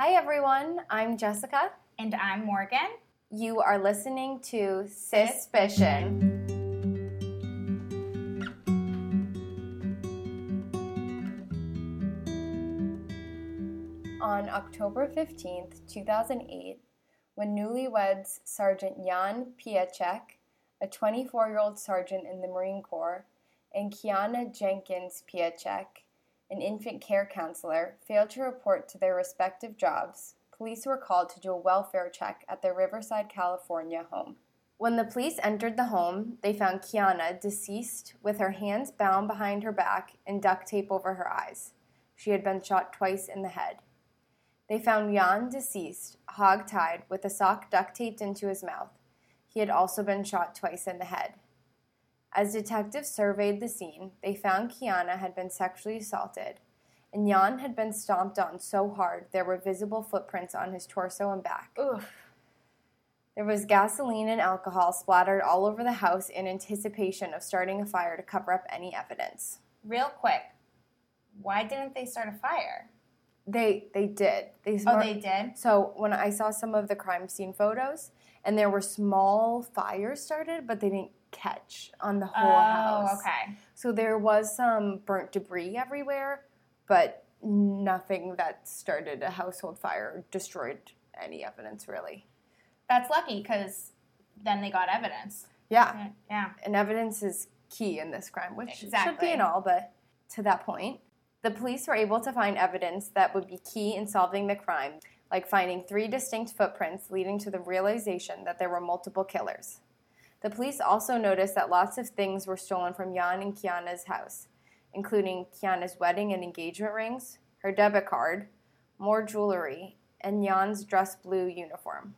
Hi, everyone. I'm Jessica. And I'm Morgan. You are listening to Suspicion. On October 15th, 2008, when newlyweds Sergeant Jan Pietrzak, a 24 year old sergeant in the Marine Corps, and Quiana Jenkins Pietrzak, an infant care counselor, failed to report to their respective jobs, police were called to do a welfare check at their Riverside, California home. When the police entered the home, they found Quiana deceased with her hands bound behind her back and duct tape over her eyes. She had been shot twice in the head. They found Jan deceased, hog-tied, with a sock duct taped into his mouth. He had also been shot twice in the head. As detectives surveyed the scene, they found Quiana had been sexually assaulted, and Jan had been stomped on so hard there were visible footprints on his torso and back. Oof. There was gasoline and alcohol splattered all over the house in anticipation of starting a fire to cover up any evidence. Real quick, why didn't they start a fire? They they did. They Oh, they did? So when I saw some of the crime scene photos, and there were small fires started, but they didn't catch on the whole oh, house. okay. So there was some burnt debris everywhere, but nothing that started a household fire or destroyed any evidence really. That's lucky because then they got evidence. Yeah, Yeah. and evidence is key in this crime, which should be in all, but to that point, the police were able to find evidence that would be key in solving the crime, like finding three distinct footprints leading to the realization that there were multiple killers. The police also noticed that lots of things were stolen from Jan and Quiana's house, including Quiana's wedding and engagement rings, her debit card, more jewelry, and Jan's dress blue uniform.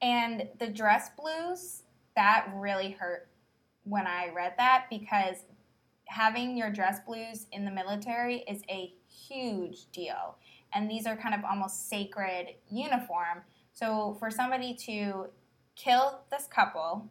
And the dress blues, that really hurt when I read that because having your dress blues in the military is a huge deal. And these are kind of almost sacred uniform. So for somebody to kill this couple,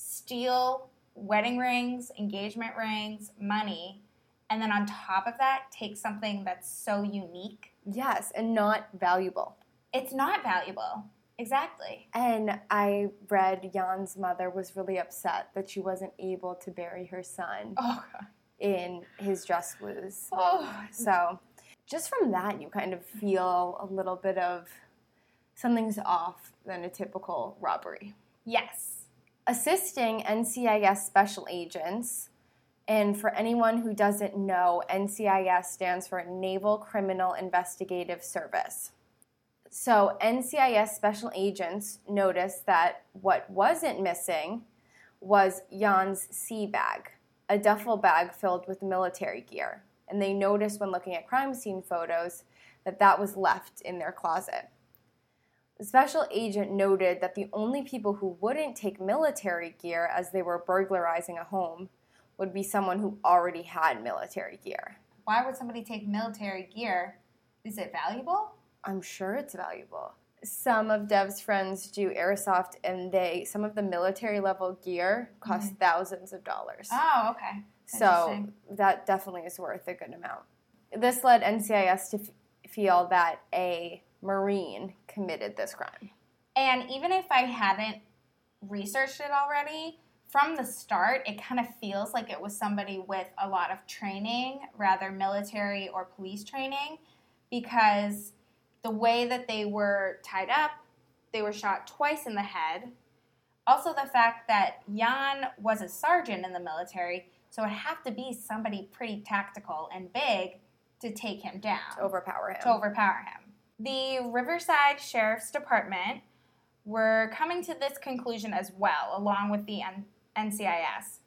steal wedding rings, engagement rings, money, and then on top of that, take something that's so unique, Yes, and not valuable. it's not valuable. Exactly. And I read Jan's mother was really upset that she wasn't able to bury her son Oh, in his dress blues. Oh, So, just from that, you kind of feel a little bit of something's off than a typical robbery. yes. Assisting NCIS special agents, and for anyone who doesn't know, NCIS stands for Naval Criminal Investigative Service. So, NCIS special agents noticed that what wasn't missing was Jan's sea bag, a duffel bag filled with military gear. And they noticed when looking at crime scene photos that that was left in their closet. The special agent noted that the only people who wouldn't take military gear as they were burglarizing a home would be someone who already had military gear. Why would somebody take military gear? Is it valuable? I'm sure it's valuable. Some of Dev's friends do airsoft, and they some of the military level gear cost mm-hmm. thousands of dollars. Oh, okay. so that definitely is worth a good amount. This led NCIS to f- feel that a Marine committed this crime. And even if I hadn't researched it already, from the start, it kind of feels like it was somebody with a lot of training, rather military or police training, because the way that they were tied up, they were shot twice in the head. Also, the fact that Jan was a sergeant in the military, so it'd have to be somebody pretty tactical and big to take him down To overpower him. to overpower him. The Riverside Sheriff's Department were coming to this conclusion as well, along with the NCIS.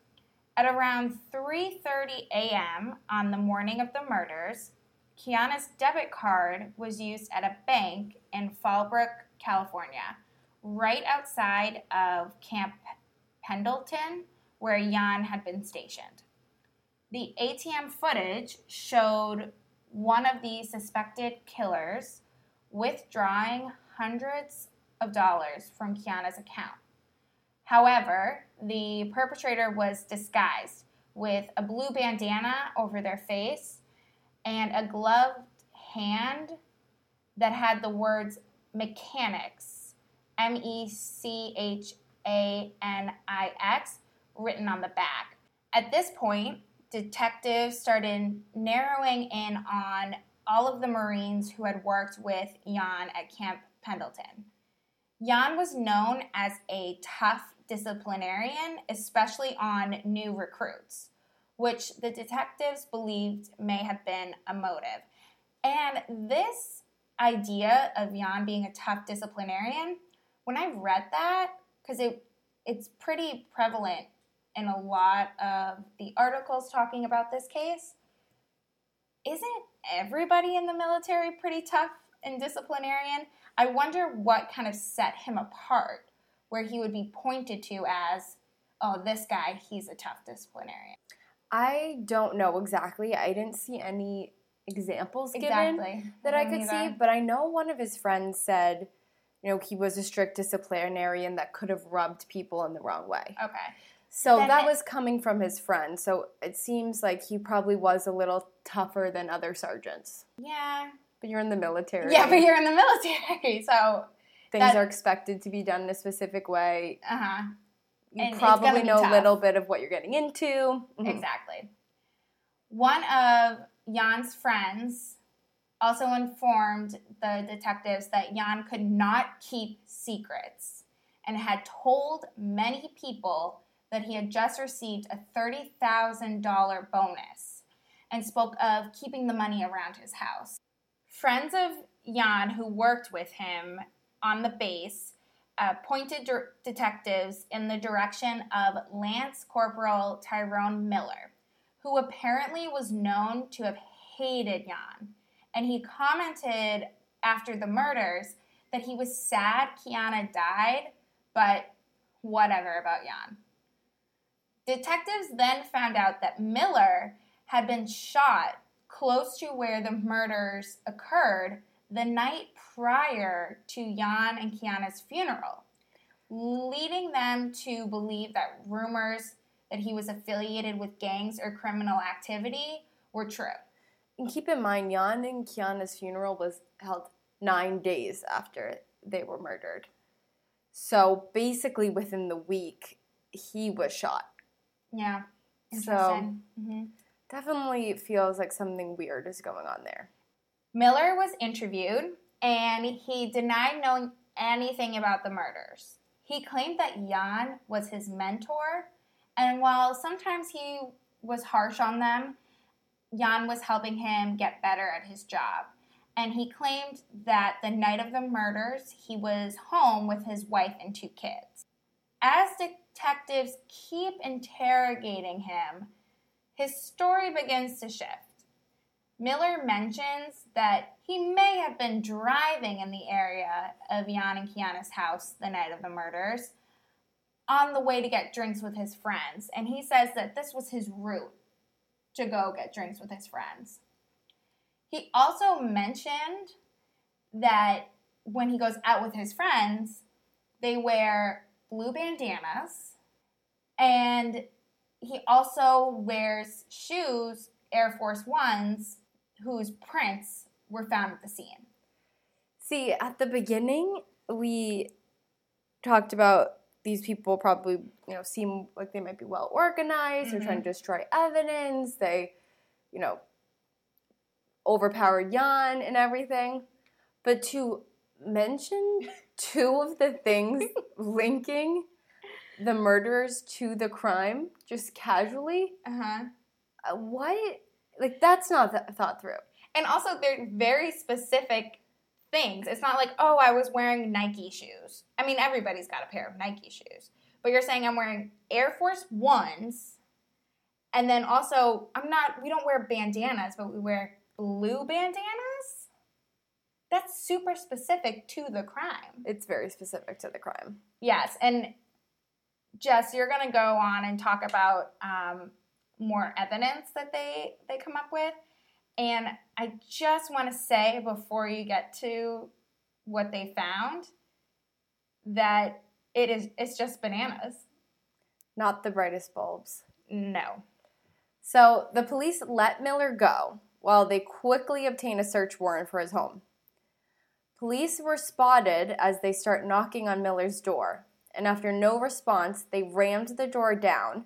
At around 3:30 a.m. on the morning of the murders, Quiana's debit card was used at a bank in Fallbrook, California, right outside of Camp Pendleton, where Jan had been stationed. The ATM footage showed one of the suspected killers withdrawing hundreds of dollars from Quiana's account. However, the perpetrator was disguised with a blue bandana over their face and a gloved hand that had the words Mechanix, M E C H A N I X, written on the back. At this point, detectives started narrowing in on all of the Marines who had worked with Jan at Camp Pendleton. Jan was known as a tough disciplinarian, especially on new recruits, which the detectives believed may have been a motive. And this idea of Jan being a tough disciplinarian, when I read that, because it it's pretty prevalent in a lot of the articles talking about this case, isn't everybody in the military pretty tough and disciplinarian? I wonder what kind of set him apart, where he would be pointed to as, oh, this guy, he's a tough disciplinarian. I don't know exactly. I didn't see any examples given that I could neither. see, but I know one of his friends said, you know, he was a strict disciplinarian that could have rubbed people in the wrong way. Okay. So Then that it- was coming from his friend. So it seems like he probably was a little tougher than other sergeants. Yeah. But you're in the military. Yeah, but you're in the military, so things that- are expected to be done in a specific way. uh huh. You And probably know a little bit of what you're getting into. Mhm. Exactly. One of Jan's friends also informed the detectives that Jan could not keep secrets and had told many people that he had just received a $30,000 bonus and spoke of keeping the money around his house. Friends of Jan who worked with him on the base uh, pointed detectives in the direction of Lance Corporal Tyrone Miller, who apparently was known to have hated Jan. And he commented after the murders that he was sad Quiana died, but whatever about Jan. Detectives then found out that Miller had been shot close to where the murders occurred the night prior to Jan and Quiana's funeral, leading them to believe that rumors that he was affiliated with gangs or criminal activity were true. And keep in mind, Jan and Quiana's funeral was held nine days after they were murdered. So basically, within the week, he was shot. Yeah. So-. Mhm. Definitely feels like something weird is going on there. Miller was interviewed and he denied knowing anything about the murders. He claimed that Jan was his mentor, and while sometimes he was harsh on them, Jan was helping him get better at his job. And he claimed that the night of the murders, he was home with his wife and two kids. As detectives keep interrogating him, his story begins to shift. Miller mentions that he may have been driving in the area of Jan and Quiana's house the night of the murders on the way to get drinks with his friends, and he says that this was his route to go get drinks with his friends. He also mentioned that when he goes out with his friends, they wear blue bandanas and he also wears shoes, Air Force Ones, whose prints were found at the scene. See, at the beginning, we talked about these people probably, you know, seem like they might be well organized. They're trying to mm-hmm. destroy evidence. They, you know, overpower Jan and everything. But to mention two of the things linking the murders to the crime just casually, Uh-huh. uh, what? Like, that's not th- thought through. And also, they're very specific things. It's not like, oh, I was wearing Nike shoes. I mean, everybody's got a pair of Nike shoes. But you're saying I'm wearing Air Force Ones. And then also, I'm not, we don't wear bandanas, but we wear blue bandanas? That's super specific to the crime. It's very specific to the crime. Yes, and Jess, you're going to go on and talk about um, more evidence that they they come up with, and I just want to say before you get to what they found that it is it's just bananas. Not the brightest bulbs. No. So the police let Miller go while they quickly obtain a search warrant for his home. Police were spotted as they start knocking on Miller's door, and after no response, they rammed the door down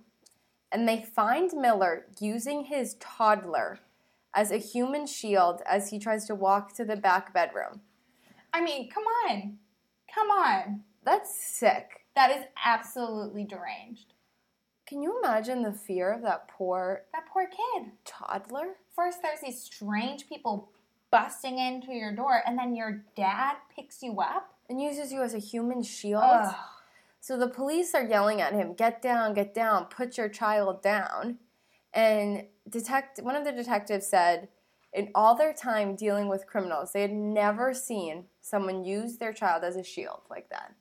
and they find Miller using his toddler as a human shield as he tries to walk to the back bedroom. I mean, come on. Come on. That's sick. That is absolutely deranged. Can you imagine the fear of that poor That poor kid. toddler? First, there's these strange people busting into your door, and then your dad picks you up. And uses you as a human shield? Ugh. So the police are yelling at him, "Get down, get down, put your child down." And detect one of the detectives said, in all their time dealing with criminals, they had never seen someone use their child as a shield like that.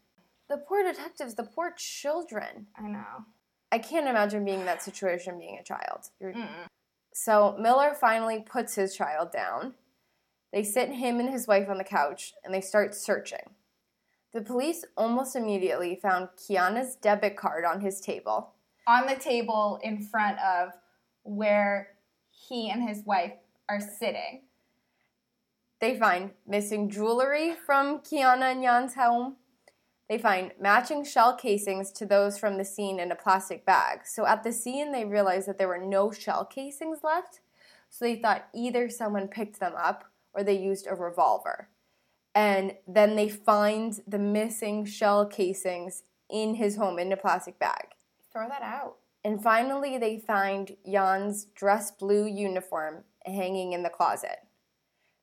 The poor detectives, the poor children. I know. I can't imagine being in that situation being a child. So Miller finally puts his child down. They sit him and his wife on the couch and they start searching. The police almost immediately found Quiana's debit card on his table. On the table in front of where he and his wife are sitting. They find missing jewelry from Quiana and Jan's home. They find matching shell casings to those from the scene in a plastic bag. So at the scene, they realized that there were no shell casings left. So they thought either someone picked them up or they used a revolver. And then they find the missing shell casings in his home in a plastic bag. Throw that out. And finally, they find Jan's dress blue uniform hanging in the closet.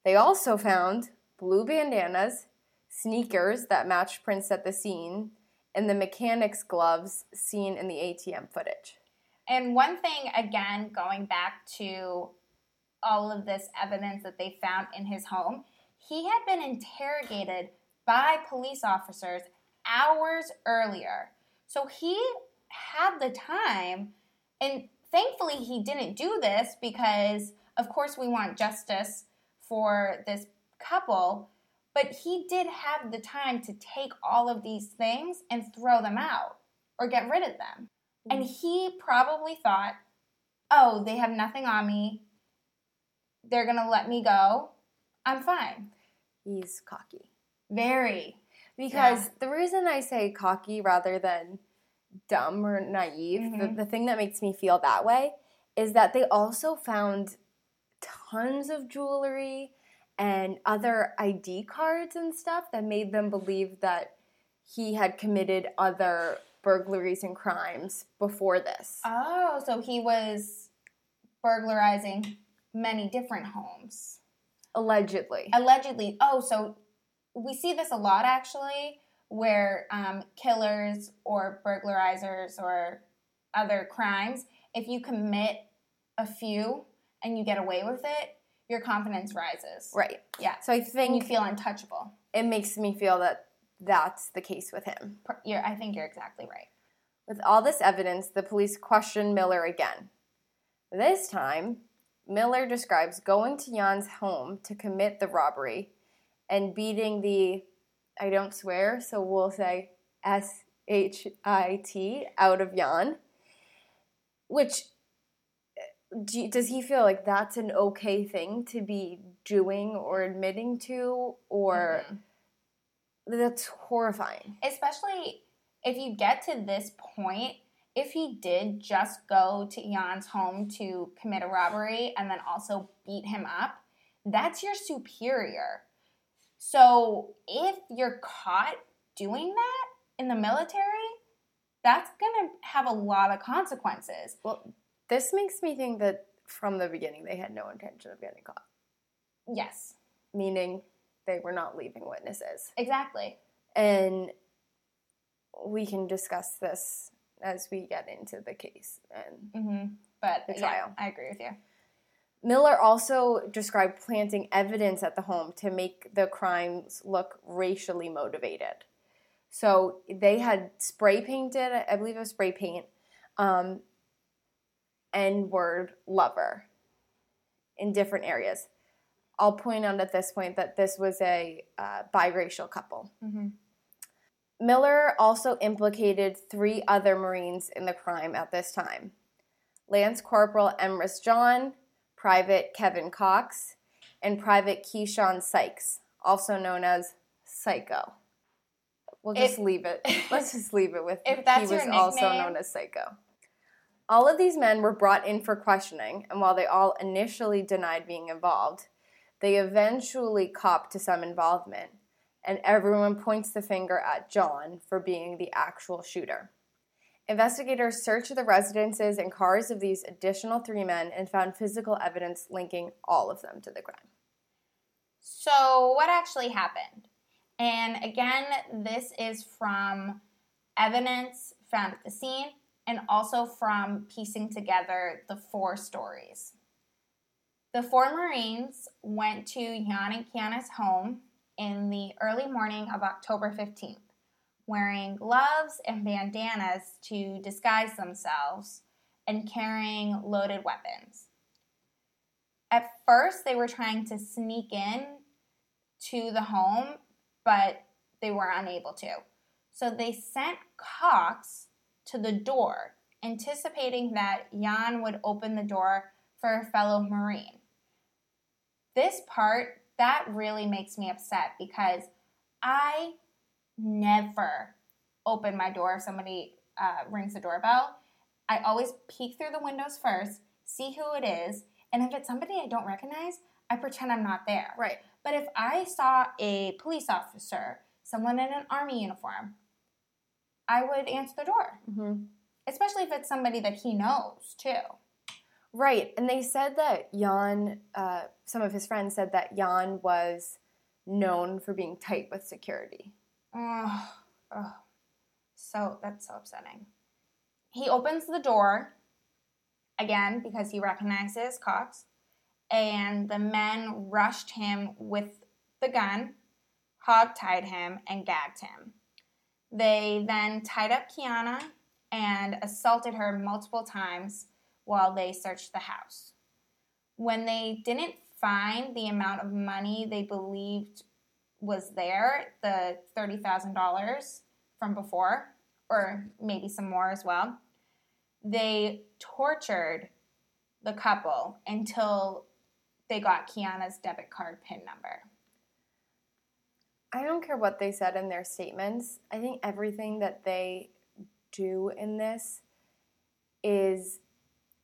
They also found blue bandanas, sneakers that matched prints at the scene, and the mechanic's gloves seen in the ATM footage. And one thing, again, going back to all of this evidence that they found in his home, he had been interrogated by police officers hours earlier. So he had the time, and thankfully he didn't do this because, of course, we want justice for this couple. But he did have the time to take all of these things and throw them out or get rid of them. And he probably thought, oh, they have nothing on me. They're to let me go. I'm fine. He's cocky. Very. Because Yeah. the reason I say cocky rather than dumb or naive, the, Mhm. the thing that makes me feel that way is that they also found tons of jewelry and other ID cards and stuff that made them believe that he had committed other burglaries and crimes before this. Oh, so he was burglarizing many different homes. Allegedly. Allegedly. Oh, so we see this a lot actually, where um, killers or burglarizers or other crimes, if you commit a few and you get away with it, your confidence rises. Right. Yeah. So I And you feel untouchable. it makes me feel that that's the case with him. You're, I think you're exactly right. With all this evidence, the police questioned Miller again. This time, Miller describes going to Jan's home to commit the robbery and beating the, I don't swear, so we'll say S H I T out of Jan. Which, do does he feel like that's an okay thing to be doing or admitting to? Or Mhm. that's horrifying. especially if you get to this point, if he did just go to Jan's home to commit a robbery and then also beat him up, that's your superior. So if you're caught doing that in the military, that's gonna have a lot of consequences. Well, this makes me think that from the beginning they had no intention of getting caught, Yes, meaning they were not leaving witnesses. exactly. And we can discuss this as we get into the case. And hmm But The yeah, trial. I agree with you. Miller also described planting evidence at the home to make the crimes look racially motivated. So they had spray painted, I believe it was spray paint, um, N word lover in different areas. I'll point out at this point that this was a uh, biracial couple. hmm Miller also implicated three other Marines in the crime at this time Lance Corporal Emrys John, Private Kevin Cox, and Private Keyshawn Sykes, also known as Psycho. We'll just If- leave it. Let's just leave it with If that's he was your also known as Psycho. All of these men were brought in for questioning, and while they all initially denied being involved, they eventually copped to some involvement, and everyone points the finger at John for being the actual shooter. Investigators searched the residences and cars of these additional three men and found physical evidence linking all of them to the crime. So, what actually happened? And again, this is from evidence found at the scene and also from piecing together the four stories. The four Marines went to Jan and Quiana's home in the early morning of October 15th, wearing gloves and bandanas to disguise themselves and carrying loaded weapons. At first, they were trying to sneak in to the home, but they were unable to. So they sent Cox to the door, anticipating that Jan would open the door for a fellow Marine. This part, that really makes me upset because I never open my door if somebody uh, rings the doorbell. I always peek through the windows first, see who it is, and if it's somebody I don't recognize, I pretend I'm not there. Right. But if I saw a police officer, someone in an army uniform, I would answer the door, Mm-hmm. especially if it's somebody that he knows too. Right, and they said that Jan, uh, some of his friends said that Jan was known for being tight with security. Oh, oh, so that's so upsetting. He opens the door again because he recognizes Cox, and the men rushed him with the gun, hog-tied him, and gagged him. They then tied up Quiana and assaulted her multiple times while they searched the house. When they didn't find the amount of money they believed was there, the $30,000 from before, or maybe some more as well, they tortured the couple until they got Quiana's debit card PIN number. I don't care what they said in their statements. I think everything that they do in this is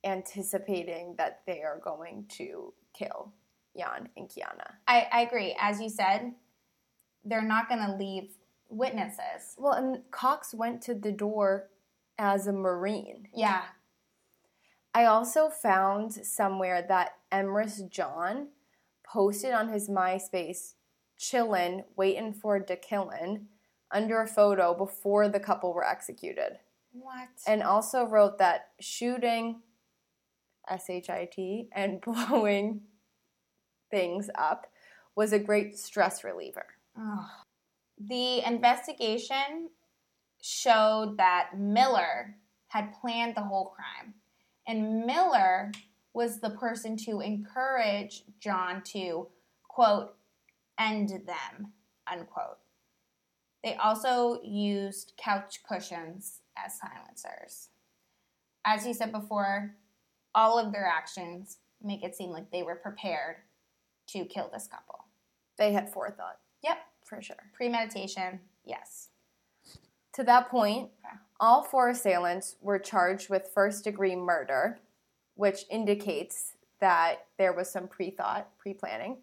anticipating that they are going to kill Jan and Quiana. I, I agree. As you said, they're not going to leave witnesses. Well, and Cox went to the door as a Marine. Yeah. I also found somewhere that Emrys John posted on his MySpace, chillin', waiting for de killin', under a photo before the couple were executed. What? And also wrote that shooting, S H I T, and blowing things up was a great stress reliever. The investigation showed that Miller had planned the whole crime. And Miller was the person to encourage John to, quote, end them, unquote. They also used couch cushions as silencers. As you said before, all of their actions make it seem like they were prepared to kill this couple. They had forethought, Yep, for sure. premeditation, yes. To that point, Okay. all four assailants were charged with first degree murder, which indicates that there was some pre thought, pre planning,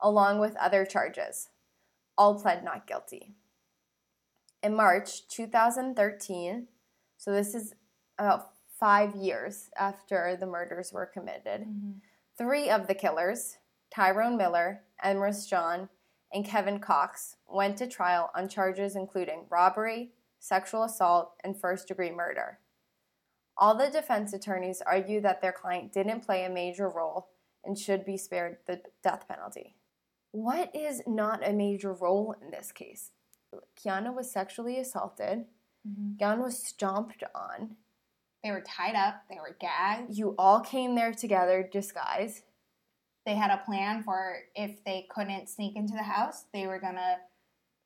along with other charges. All pled not guilty. In March 2013, so this is about five years after the murders were committed, mm-hmm. three of the killers, Tyrone Miller, Emrys John, and Kevin Cox went to trial on charges including robbery, sexual assault, and first degree murder. All the defense attorneys argue that their client didn't play a major role and should be spared the death penalty. What is not a major role in this case? Quiana was sexually assaulted, mm-hmm. Jan was stomped on, They were tied up, they were gagged. you all came there together disguised. They had a plan for if they couldn't sneak into the house, they were gonna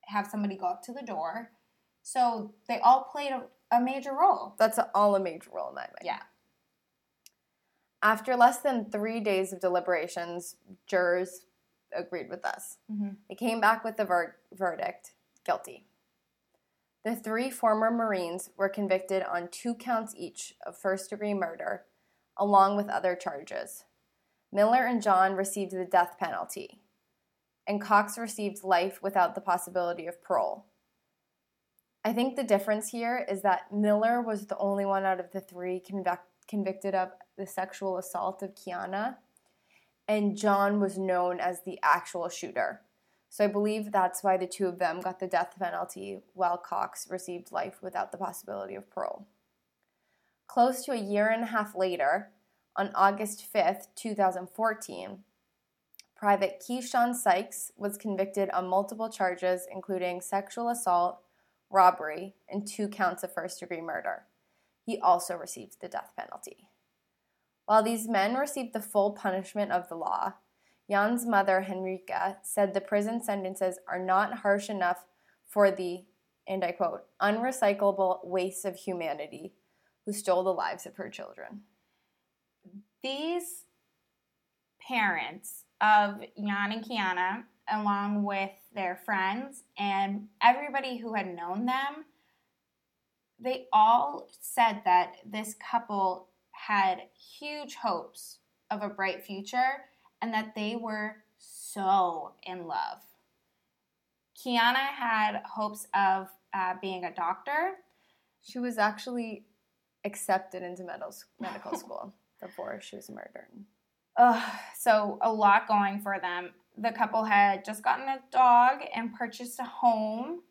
have somebody go up to the door. So they all played a, a major role. That's all a major role in my mind. Yeah. After less than three days of deliberations, jurors agreed with us. Mhm. They came back with the ver- verdict guilty. The three former Marines were convicted on two counts each of first degree murder, along with other charges. Miller and John received the death penalty, and Cox received life without the possibility of parole. I think the difference here is that Miller was the only one out of the three convic- convicted of the sexual assault of Quiana, and John was known as the actual shooter. So I believe that's why the two of them got the death penalty while Cox received life without the possibility of parole. Close to a year and a half later, on August 5th, 2014, Private Keyshawn Sykes was convicted on multiple charges, including sexual assault, robbery, and two counts of first degree murder. He also received the death penalty. While these men received the full punishment of the law, Jan's mother, Henrika, said the prison sentences are not harsh enough for the, and I quote, unrecyclable waste of humanity who stole the lives of her children. These parents of Jan and Quiana, along with their friends and everybody who had known them, they all said that this couple had huge hopes of a bright future and that they were so in love. Quiana had hopes of uh, being a doctor. She was actually accepted into medical school before she was murdered. Ugh, so, a lot going for them. The couple had just gotten a dog and purchased a home,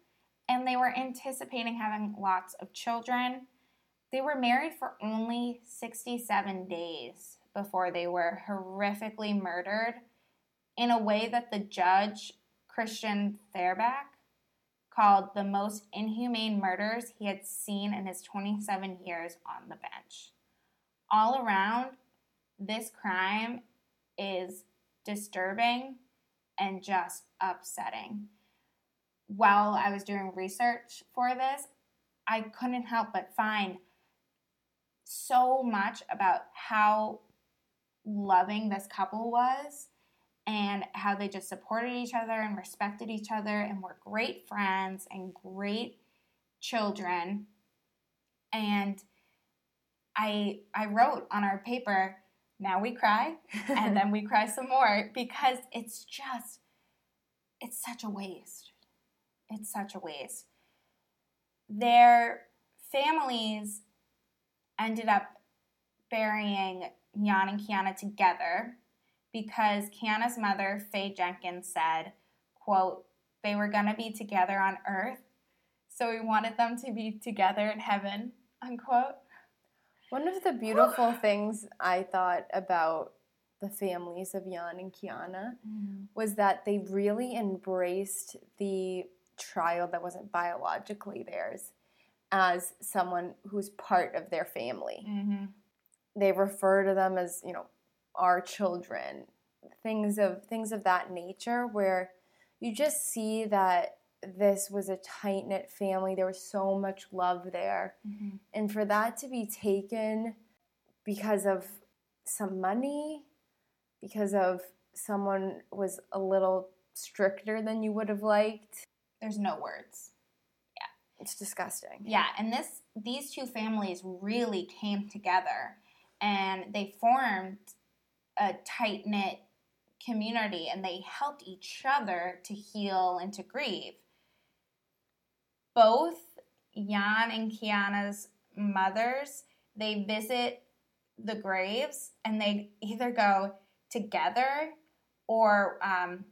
and they were anticipating having lots of children. They were married for only 67 days before they were horrifically murdered in a way that the judge, Christian Fairback, called the most inhumane murders he had seen in his 27 years on the bench. All around, this crime is disturbing and just upsetting. While I was doing research for this, I couldn't help but find so much about how loving this couple was and how they just supported each other and respected each other and were great friends and great children. And I I wrote on our paper, now we cry and then we cry some more because it's just it's such a waste. It's such a waste. Their families ended up burying Jan and Quiana together because Quiana's mother, Faye Jenkins, said, quote, they were going to be together on earth, so we wanted them to be together in heaven, unquote. One of the beautiful things I thought about the families of Jan and Quiana mm. was that they really embraced the child that wasn't biologically theirs as someone who's part of their family. Mm-hmm. They refer to them as, you know, our children, things of things of that nature where you just see that this was a tight knit family. There was so much love there. Mm-hmm. And for that to be taken because of some money, because of someone was a little stricter than you would have liked, there's no words. Yeah. It's disgusting. Yeah, and this these two families really came together and they formed a tight knit community and they helped each other to heal and to grieve. Both Jan and Quiana's mothers, they visit the graves and they either go together or um,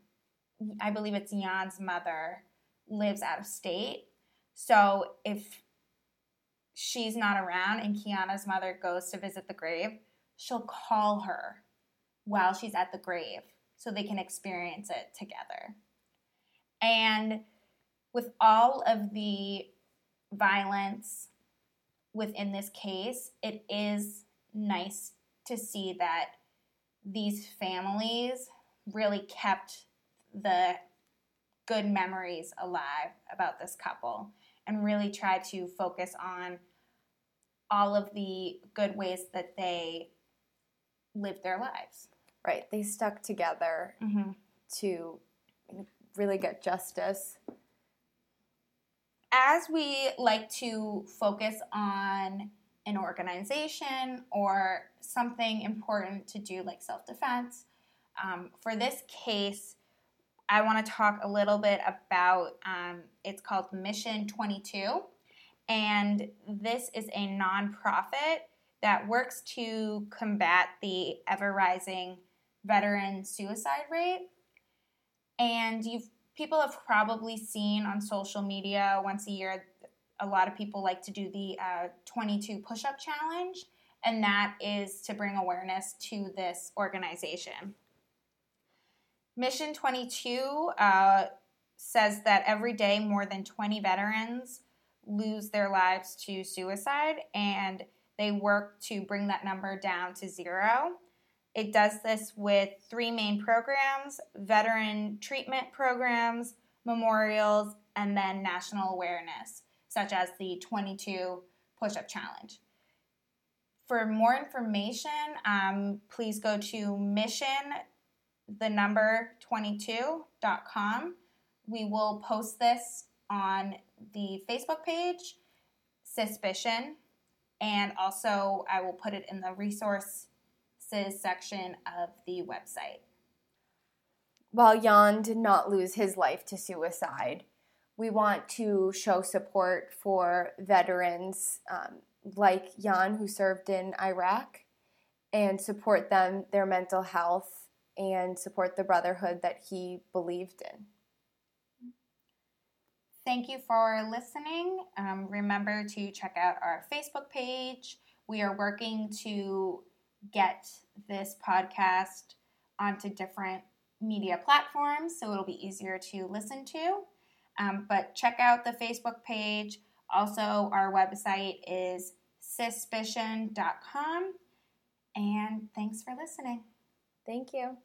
I believe it's Jan's mother lives out of state so if she's not around and Quiana's mother goes to visit the grave, she'll call her while she's at the grave so they can experience it together. And with all of the violence within this case, it is nice to see that these families really kept the good memories alive about this couple and really try to focus on all of the good ways that they lived their lives. Right. They stuck together mm-hmm. to really get justice as we like to focus on an organization or something important to do, like self defense, um, for this case, I want to talk a little bit about um, it's called Mission 22. And this is a nonprofit that works to combat the ever rising veteran suicide rate. And you've people have probably seen on social media once a year a lot of people like to do the uh, 22 push-up challenge and that is to bring awareness to this organization mission 22 uh, says that every day more than 20 veterans lose their lives to suicide and they work to bring that number down to zero it does this with three main programs veteran treatment programs, memorials, and then national awareness, such as the 22 push up challenge. For more information, um, please go to mission the number 22.com. We will post this on the Facebook page, Suspicion, and also I will put it in the resource section of the website. While Jan did not lose his life to suicide, we want to show support for veterans um, like Jan who served in Iraq and support them, their mental health, and support the brotherhood that he believed in. Thank you for listening. Um, remember to check out our Facebook page. We are working to get this podcast onto different media platforms so it'll be easier to listen to. Um, but check out the Facebook page. Also, our website is suspicion.com. And thanks for listening. Thank you.